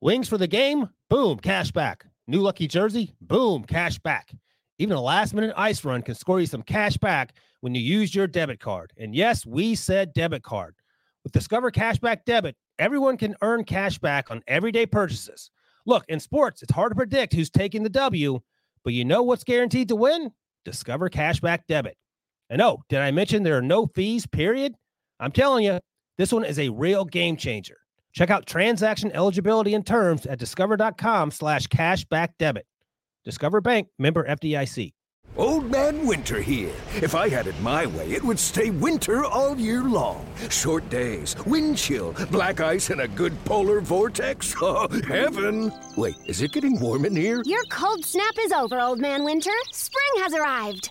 Wings for the game? Boom, cash back. New lucky jersey? Boom, cash back. Even a last minute ice run can score you some cash back when you use your debit card. And yes, we said debit card. With Discover Cashback Debit, everyone can earn cash back on everyday purchases. Look, in sports, it's hard to predict who's taking the W, but you know what's guaranteed to win? Discover Cashback Debit. And oh, did I mention there are no fees, period? I'm telling you, this one is a real game changer. Check out transaction eligibility and terms at discover.com slash cashback debit. Discover Bank member FDIC. Old Man Winter here. If I had it my way, it would stay winter all year long. Short days, wind chill, black ice, and a good polar vortex. Oh, heaven! Wait, is it getting warm in here? Your cold snap is over, Old Man Winter. Spring has arrived.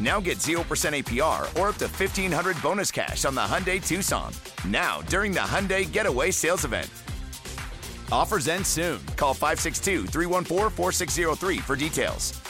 Now get 0% APR or up to 1500 bonus cash on the Hyundai Tucson. Now, during the Hyundai Getaway Sales Event. Offers end soon. Call 562 314 4603 for details.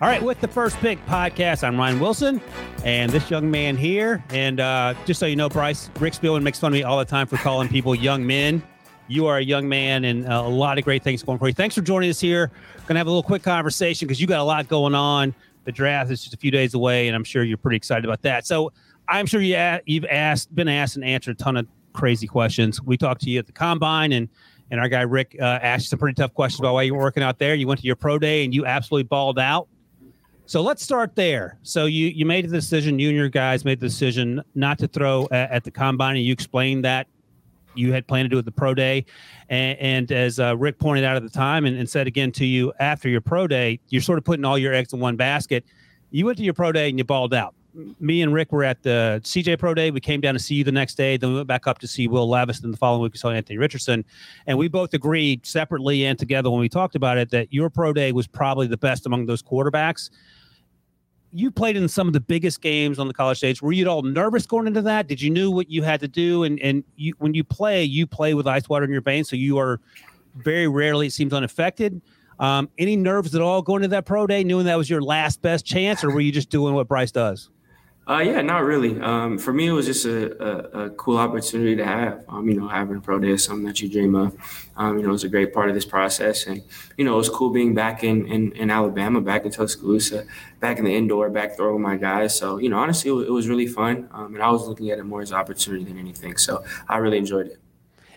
All right, with the first pick podcast, I'm Ryan Wilson and this young man here. And uh, just so you know, Bryce, Rick Spielman makes fun of me all the time for calling people young men. You are a young man and uh, a lot of great things going for you. Thanks for joining us here. Going to have a little quick conversation because you got a lot going on. The draft is just a few days away, and I'm sure you're pretty excited about that. So I'm sure you a- you've asked, been asked, and answered a ton of crazy questions. We talked to you at the combine, and and our guy Rick uh, asked some pretty tough questions about why you were working out there. You went to your pro day, and you absolutely balled out. So let's start there. So you you made the decision, you and your guys made the decision not to throw at, at the combine, and you explained that you had planned to do it the pro day, and, and as uh, Rick pointed out at the time, and, and said again to you after your pro day, you're sort of putting all your eggs in one basket. You went to your pro day and you balled out. Me and Rick were at the CJ Pro Day. We came down to see you the next day. Then we went back up to see Will Levis. And the following week, we saw Anthony Richardson. And we both agreed separately and together when we talked about it that your pro day was probably the best among those quarterbacks you played in some of the biggest games on the college stage. Were you at all nervous going into that? Did you knew what you had to do? And and you, when you play, you play with ice water in your veins, so you are very rarely it seems unaffected. Um, any nerves at all going to that pro day, knowing that was your last best chance, or were you just doing what Bryce does? Uh, yeah, not really. Um, for me, it was just a, a, a, cool opportunity to have. Um, you know, having a pro day is something that you dream of. Um, you know, it's a great part of this process, and you know, it was cool being back in, in, in Alabama, back in Tuscaloosa, back in the indoor, back throwing my guys. So, you know, honestly, it, it was really fun, um, and I was looking at it more as an opportunity than anything. So, I really enjoyed it.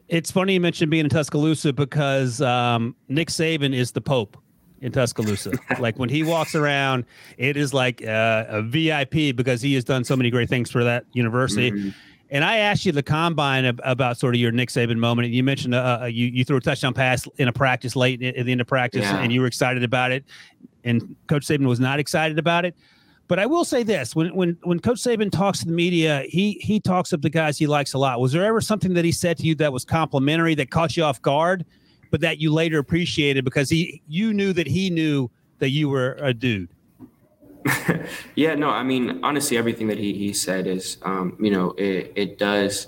It's funny you mentioned being in Tuscaloosa because um, Nick Saban is the Pope in Tuscaloosa. like when he walks around, it is like uh, a VIP because he has done so many great things for that university. Mm-hmm. And I asked you the combine about sort of your Nick Saban moment. And you mentioned uh, uh, you you threw a touchdown pass in a practice late at the end of practice, yeah. and you were excited about it. And Coach Saban was not excited about it. But I will say this: when when when Coach Saban talks to the media, he he talks of the guys he likes a lot. Was there ever something that he said to you that was complimentary that caught you off guard? But that you later appreciated because he you knew that he knew that you were a dude. yeah, no, I mean, honestly, everything that he, he said is, um, you know, it, it does,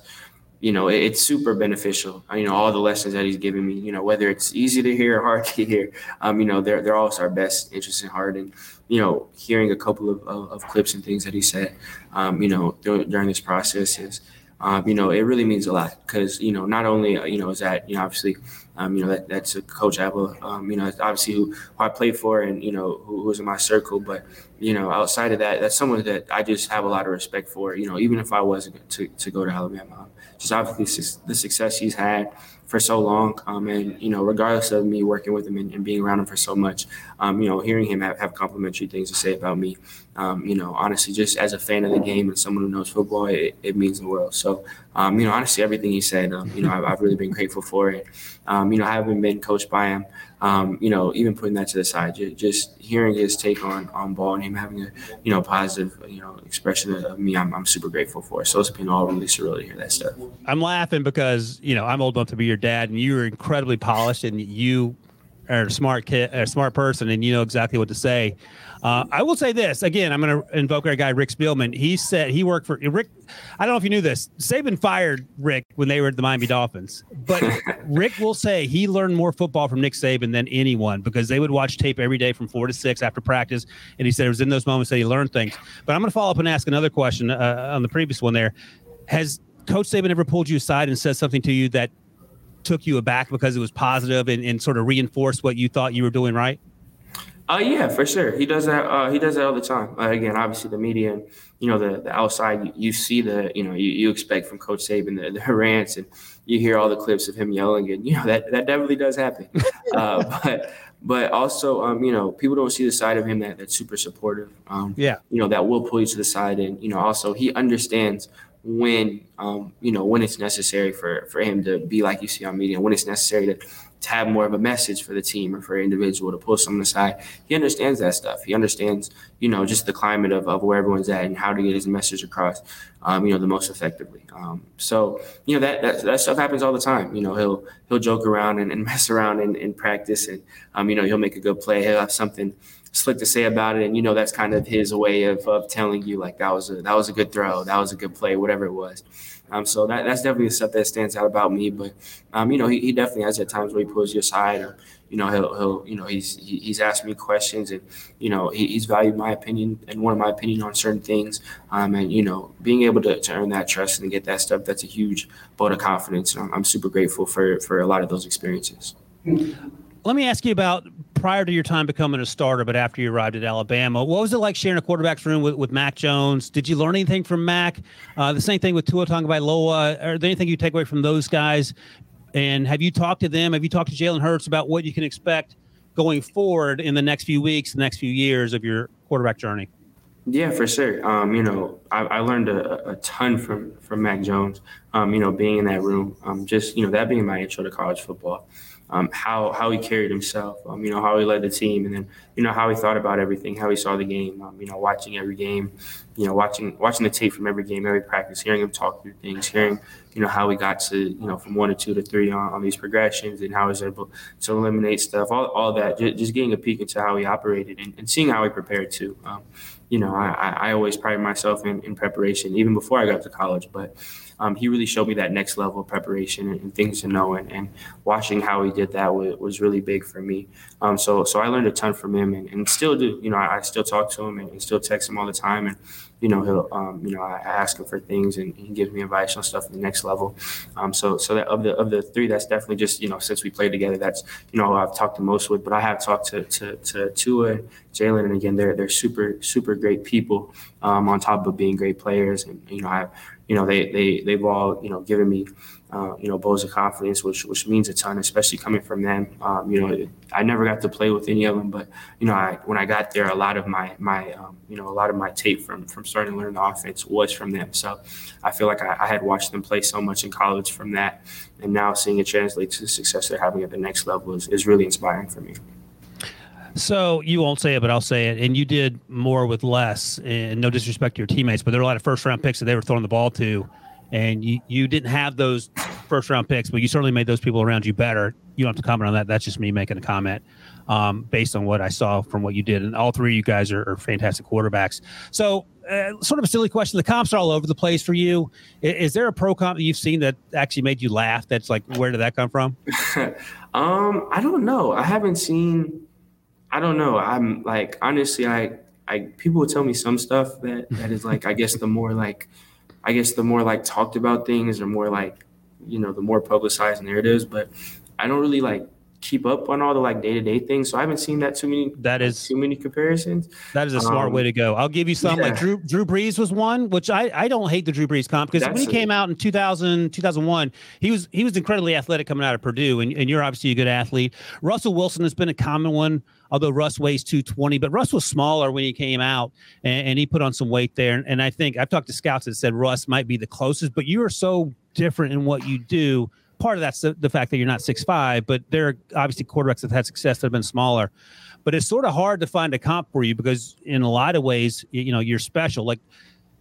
you know, it, it's super beneficial. You know, all the lessons that he's given me, you know, whether it's easy to hear or hard to hear, um, you know, they're, they're all our best interest in heart. And, you know, hearing a couple of, of, of clips and things that he said, um, you know, th- during this process is, um, you know, it really means a lot because, you know, not only, uh, you know, is that, you know, obviously, um, you know, that, that's a coach I um, you know, obviously who, who, I played for and, you know, who, was in my circle. But, you know, outside of that, that's someone that I just have a lot of respect for, you know, even if I wasn't to, to go to Alabama. Just obviously the success he's had for so long. Um, and, you know, regardless of me working with him and, and being around him for so much, um, you know, hearing him have, have complimentary things to say about me, um, you know, honestly, just as a fan of the game and someone who knows football, it, it means the world. So, um, you know, honestly, everything he said, um, you know, I've, I've, really been grateful for it. Um, you know, I haven't been coached by him, um, you know, even putting that to the side, just, just, hearing his take on on ball and him having a you know positive you know expression of me, I'm, I'm super grateful for. So it's been all really surreal to hear that stuff. I'm laughing because you know I'm old enough to be your dad, and you are incredibly polished, and you are a smart kid, a smart person, and you know exactly what to say. Uh, I will say this again. I'm going to invoke our guy Rick Spielman. He said he worked for Rick. I don't know if you knew this. Saban fired Rick when they were at the Miami Dolphins, but Rick will say he learned more football from Nick Saban than anyone because they would watch tape every day from four to six after practice, and he said it was in those moments that he learned things. But I'm going to follow up and ask another question uh, on the previous one. There has Coach Saban ever pulled you aside and said something to you that took you aback because it was positive and, and sort of reinforced what you thought you were doing right? Uh, yeah, for sure. He does that. Uh, he does that all the time. Uh, again, obviously the media and you know the, the outside, you, you see the you know you, you expect from Coach Saban the, the rants and you hear all the clips of him yelling and you know that that definitely does happen. uh, but but also um, you know people don't see the side of him that that's super supportive. Um, yeah, you know that will pull you to the side and you know also he understands when um, you know when it's necessary for for him to be like you see on media when it's necessary to to have more of a message for the team or for an individual to pull someone aside. He understands that stuff. He understands, you know, just the climate of, of where everyone's at and how to get his message across, um, you know, the most effectively. Um, so, you know, that, that, that stuff happens all the time. You know, he'll he'll joke around and, and mess around in, in practice and, um, you know, he'll make a good play. He'll have something slick to say about it. And, you know, that's kind of his way of, of telling you like that was a, that was a good throw. That was a good play, whatever it was. Um, so that, that's definitely stuff that stands out about me. But um, you know, he, he definitely has at times where he pulls you aside, or you know, he'll, he'll you know he's he's asked me questions, and you know he, he's valued my opinion and one of my opinion on certain things. Um, and you know, being able to, to earn that trust and get that stuff, that's a huge vote of confidence. And I'm, I'm super grateful for for a lot of those experiences. Let me ask you about prior to your time becoming a starter, but after you arrived at Alabama, what was it like sharing a quarterback's room with, with Mac Jones? Did you learn anything from Mac? Uh, the same thing with Tua Tagovailoa. Are there anything you take away from those guys? And have you talked to them? Have you talked to Jalen Hurts about what you can expect going forward in the next few weeks, the next few years of your quarterback journey? Yeah, for sure. Um, you know, I, I learned a, a, ton from from Mac Jones. Um, you know, being in that room, um, just you know, that being my intro to college football um, how how he carried himself, um, you know, how he led the team, and then you know how he thought about everything, how he saw the game, um, you know, watching every game, you know, watching watching the tape from every game, every practice, hearing him talk through things, hearing you know how he got to you know from one to two to three on, on these progressions, and how he was able to eliminate stuff, all, all that, just, just getting a peek into how he operated and, and seeing how he prepared too. You know, I, I always pride myself in, in preparation, even before I got to college, but um, he really showed me that next level of preparation and, and things to know. And, and, watching how he did that was, was really big for me. Um, so so I learned a ton from him and, and still do. You know, I, I still talk to him and, and, still text him all the time. And you know, he'll um, you know I ask him for things and he gives me advice on stuff at the next level. Um, so so that of the of the three, that's definitely just you know since we played together, that's you know I've talked to most with. But I have talked to to to Tua, Jalen, and again they're they're super super great people um, on top of being great players. And you know I you know, they they they've all you know given me uh, you know bows of confidence, which which means a ton, especially coming from them. Um, you know, I never got to play with any of them, but you know, I when I got there, a lot of my my um, you know a lot of my tape from from starting to learn the offense was from them. So I feel like I, I had watched them play so much in college from that, and now seeing it translate to the success they're having at the next level is, is really inspiring for me. So you won't say it, but I'll say it. And you did more with less. And no disrespect to your teammates, but there were a lot of first round picks that they were throwing the ball to, and you you didn't have those first round picks, but you certainly made those people around you better. You don't have to comment on that. That's just me making a comment um, based on what I saw from what you did. And all three of you guys are, are fantastic quarterbacks. So. Uh, sort of a silly question. The comps are all over the place for you. Is, is, there a pro comp that you've seen that actually made you laugh? That's like, where did that come from? um, I don't know. I haven't seen I don't know. I'm like honestly, I I people tell me some stuff that that is like I guess the more like I guess the more like talked about things or more like you know the more publicized narratives, but I don't really like keep up on all the like day to day things. So I haven't seen that too many. That is too many comparisons. That is a smart um, way to go. I'll give you some. Yeah. Like Drew Drew Brees was one, which I I don't hate the Drew Brees comp because when he a, came out in 2000 2001, he was he was incredibly athletic coming out of Purdue, and, and you're obviously a good athlete. Russell Wilson has been a common one. Although Russ weighs 220, but Russ was smaller when he came out and, and he put on some weight there. And, and I think I've talked to scouts that said Russ might be the closest, but you are so different in what you do part of that's the, the fact that you're not six five, but there are obviously quarterbacks that have had success that have been smaller. But it's sort of hard to find a comp for you because in a lot of ways, you, you know, you're special. Like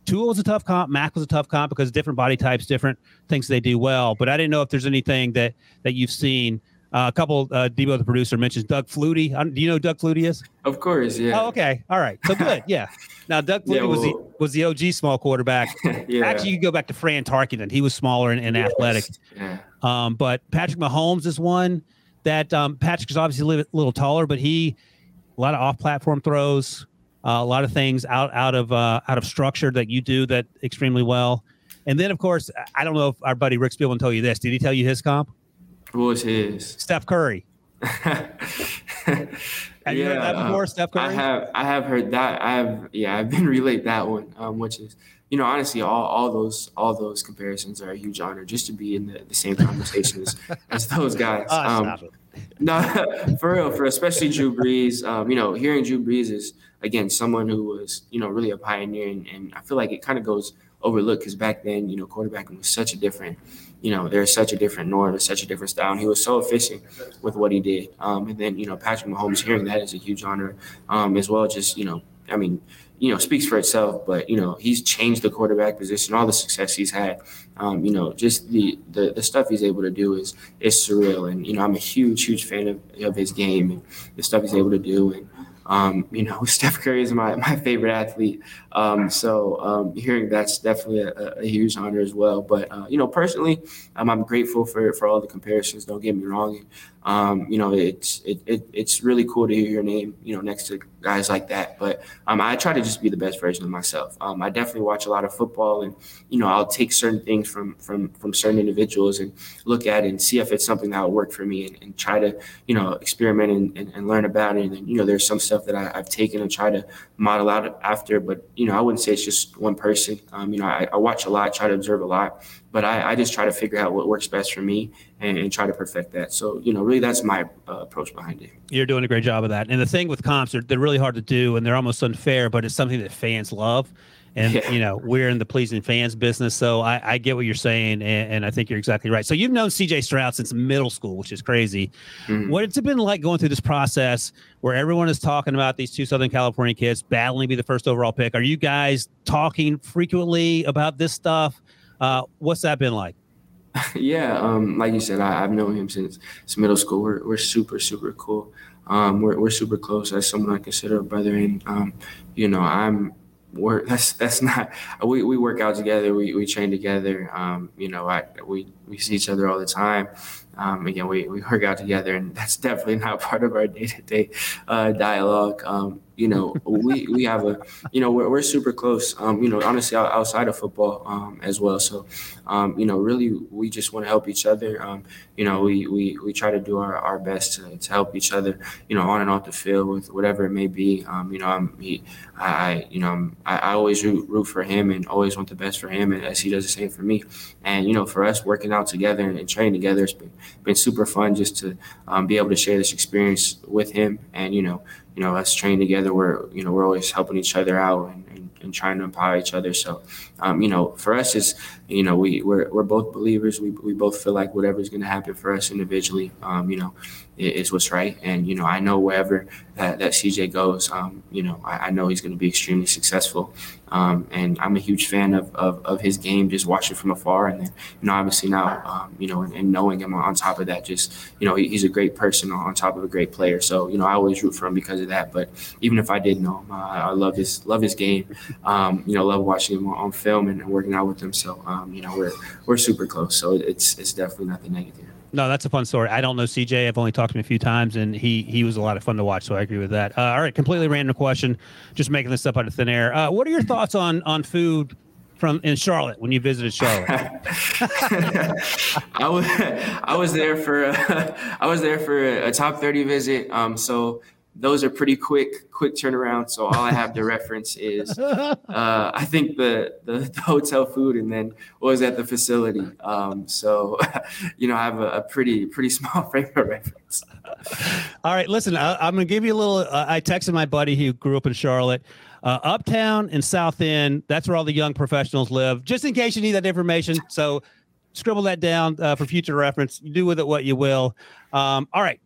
Tua was a tough comp, Mac was a tough comp because different body types, different things they do well. But I didn't know if there's anything that that you've seen. Uh, a couple, uh, Debo, the producer, mentions Doug Flutie. do you know who Doug Flutie is? Of course, yeah. Oh, okay. All right. So good. Yeah. Now, Doug Flutie yeah, well, was the was the OG small quarterback. yeah. Actually, you go back to Fran Tarkenton. He was smaller and, and yes. athletic. Yeah. Um, but Patrick Mahomes is one that um, Patrick is obviously a little, little taller, but he a lot of off-platform throws, uh, a lot of things out out of uh, out of structure that you do that extremely well. And then, of course, I don't know if our buddy Rick Spielman told you this. Did he tell you his comp? Was his? Steph Curry. Have yeah, you heard that before, Steph Curry? I have. I have heard that. I have. Yeah, I've been relayed that one, um, which is, you know, honestly, all, all those all those comparisons are a huge honor just to be in the, the same conversation as, as those guys. Oh, um, no, for real, for especially Drew Brees. Um, you know, hearing Drew Brees is again someone who was you know really a pioneer, and, and I feel like it kind of goes overlooked because back then you know quarterbacking was such a different you know, there's such a different norm, there's such a different style. And he was so efficient with what he did. Um, and then, you know, Patrick Mahomes hearing that is a huge honor um, as well. Just, you know, I mean, you know, speaks for itself, but, you know, he's changed the quarterback position, all the success he's had. Um, you know, just the, the, the stuff he's able to do is is surreal. And, you know, I'm a huge, huge fan of, of his game and the stuff he's able to do. And, um, you know, Steph Curry is my, my favorite athlete. Um, so um, hearing that's definitely a, a, huge honor as well. But, uh, you know, personally, um, I'm grateful for, for all the comparisons. Don't get me wrong. Um, you know, it's it, it, it's really cool to hear your name, you know, next to guys like that. But um, I try to just be the best version of myself. Um, I definitely watch a lot of football, and you know, I'll take certain things from from from certain individuals and look at it and see if it's something that will work for me, and, and try to you know experiment and, and, and, learn about it. And you know, there's some stuff that I, have taken and try to model out after, but you know, I wouldn't say it's just one person. Um, you know, I, I watch a lot, try to observe a lot but I, I, just try to figure out what works best for me and, and try to perfect that. So, you know, really that's my uh, approach behind it. You're doing a great job of that. And the thing with comps, they're, they're really hard to do and they're almost unfair, but it's something that fans love. And, yeah. you know, we're in the pleasing fans business. So I, I get what you're saying. And, and, I think you're exactly right. So you've known CJ Stroud since middle school, which is crazy. Mm-hmm. What's it been like going through this process where everyone is talking about these two Southern California kids battling to be the first overall pick? Are you guys talking frequently about this stuff? Uh, what's that been like? yeah, um, like you said, I, have known him since, middle school. We're, we're super, super cool. Um, we're, we're super close. As someone I consider a brother, and um, you know, I'm we're that's that's not we, we work out together. We, we train together. Um, you know, I we we see each other all the time. Um, again, we, we work out together, and that's definitely not part of our day to day dialogue. Um, you know, we, we have a, you know, we're, we're super close, um, you know, honestly, outside of football um, as well. So, um, you know, really, we just want to help each other. Um, you know, we, we, we try to do our, our best to, to help each other, you know, on and off the field with whatever it may be. You know, I'm, he, I, you know, I, I always root, root for him and always want the best for him, and as he does the same for me. And you know, for us working out together and, training together, it's been, been super fun just to um, be able to share this experience with him. And you know, you know, us training together, we're you know we're always helping each other out and, and, and trying to empower each other. So, um, you know, for us, is you know we we're, we're both believers. We, we both feel like whatever's going to happen for us individually, um, you know, is what's right. And you know, I know wherever that, that CJ goes, um, you know, I, I, know he's going to be extremely successful. Um, and I'm a huge fan of, of, of, his game, just watching from afar. And then, you know, obviously now, um, you know, and, and, knowing him on top of that, just, you know, he, he's a great person on top of a great player. So, you know, I always root for him because of that. But even if I didn't know him, I, I love his, love his game. Um, you know, love watching him on film and, and working out with him. So, um, you know, we're, we're super close. So it's, it's definitely nothing negative. No, that's a fun story. I don't know CJ. I've only talked to him a few times, and he he was a lot of fun to watch. So I agree with that. Uh, all right, completely random question, just making this up out of thin air. Uh, what are your thoughts on on food from in Charlotte when you visited Charlotte? I was I was there for a, I was there for a top thirty visit. Um, so those are pretty quick quick turnaround so all i have to reference is uh, i think the, the, the hotel food and then what was at the facility um, so you know i have a, a, pretty pretty small frame of reference all right listen I, am gonna give you a little uh, i texted my buddy who grew up in charlotte uh, uptown and south end that's where all the young professionals live just in case you need that information so scribble that down uh, for future reference. You do with it what you will. Um, all right.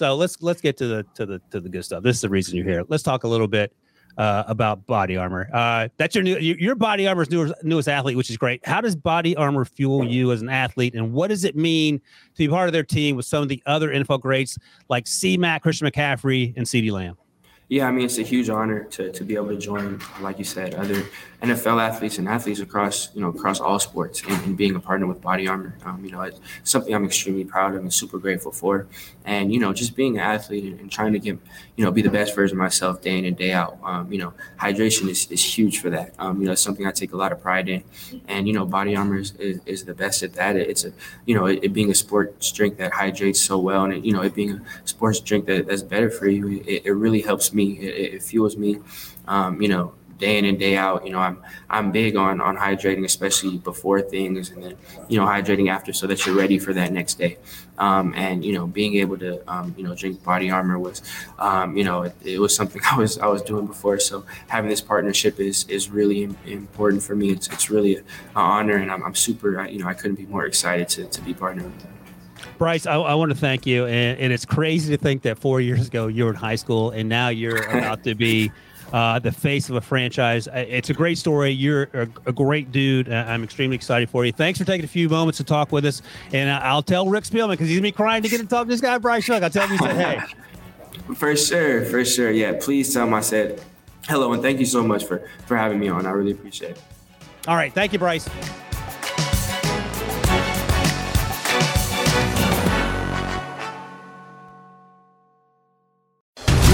So let's let's get to the to the to the good stuff. This is the reason you're here. Let's talk a little bit uh, about body armor. Uh, that's your new your body armor's newest, newest athlete, which is great. How does body armor fuel you as an athlete, and what does it mean to be part of their team with some of the other NFL greats like C Mac, Christian McCaffrey, and CeeDee Lamb? Yeah, I mean, it's a huge honor to, to be able to join, like you said, other NFL athletes and athletes across, you know, across all sports and, and being a partner with Body Armor. Um, you know, it's something I'm extremely proud of and super grateful for. And, you know, just being an athlete and, and trying to get, you know, be the best version of myself day in and day out. Um, you know, hydration is, is huge for that. Um, you know, it's something I take a lot of pride in. And, you know, Body Armor is, is, is the best at that. It's a, you know, it, it, being a sports drink that hydrates so well and, it, you know, it being a sports drink that, that's better for you, it, it really helps me me. It, it fuels me. Um, you know, day in and day out. You know, I'm I'm big on on hydrating, especially before things, and then you know hydrating after, so that you're ready for that next day. Um, and you know, being able to um, you know drink Body Armor was, um, you know, it, it, was something I was I was doing before. So having this partnership is is really important for me. It's it's really an honor, and I'm, I'm super. You know, I couldn't be more excited to to be partnered with them. Bryce, I, I, want to thank you. And, and, it's crazy to think that four years ago you were in high school and now you're about to be uh, the face of a franchise. It's a great story. You're a, a, great dude. I'm extremely excited for you. Thanks for taking a few moments to talk with us. And I'll tell Rick Spielman because he's going to be crying to get to talk to this guy, Bryce Young. I'll tell him he said, hey. For sure. For sure. Yeah. Please tell him I said hello and thank you so much for, for having me on. I really appreciate it. All right. Thank you, Bryce.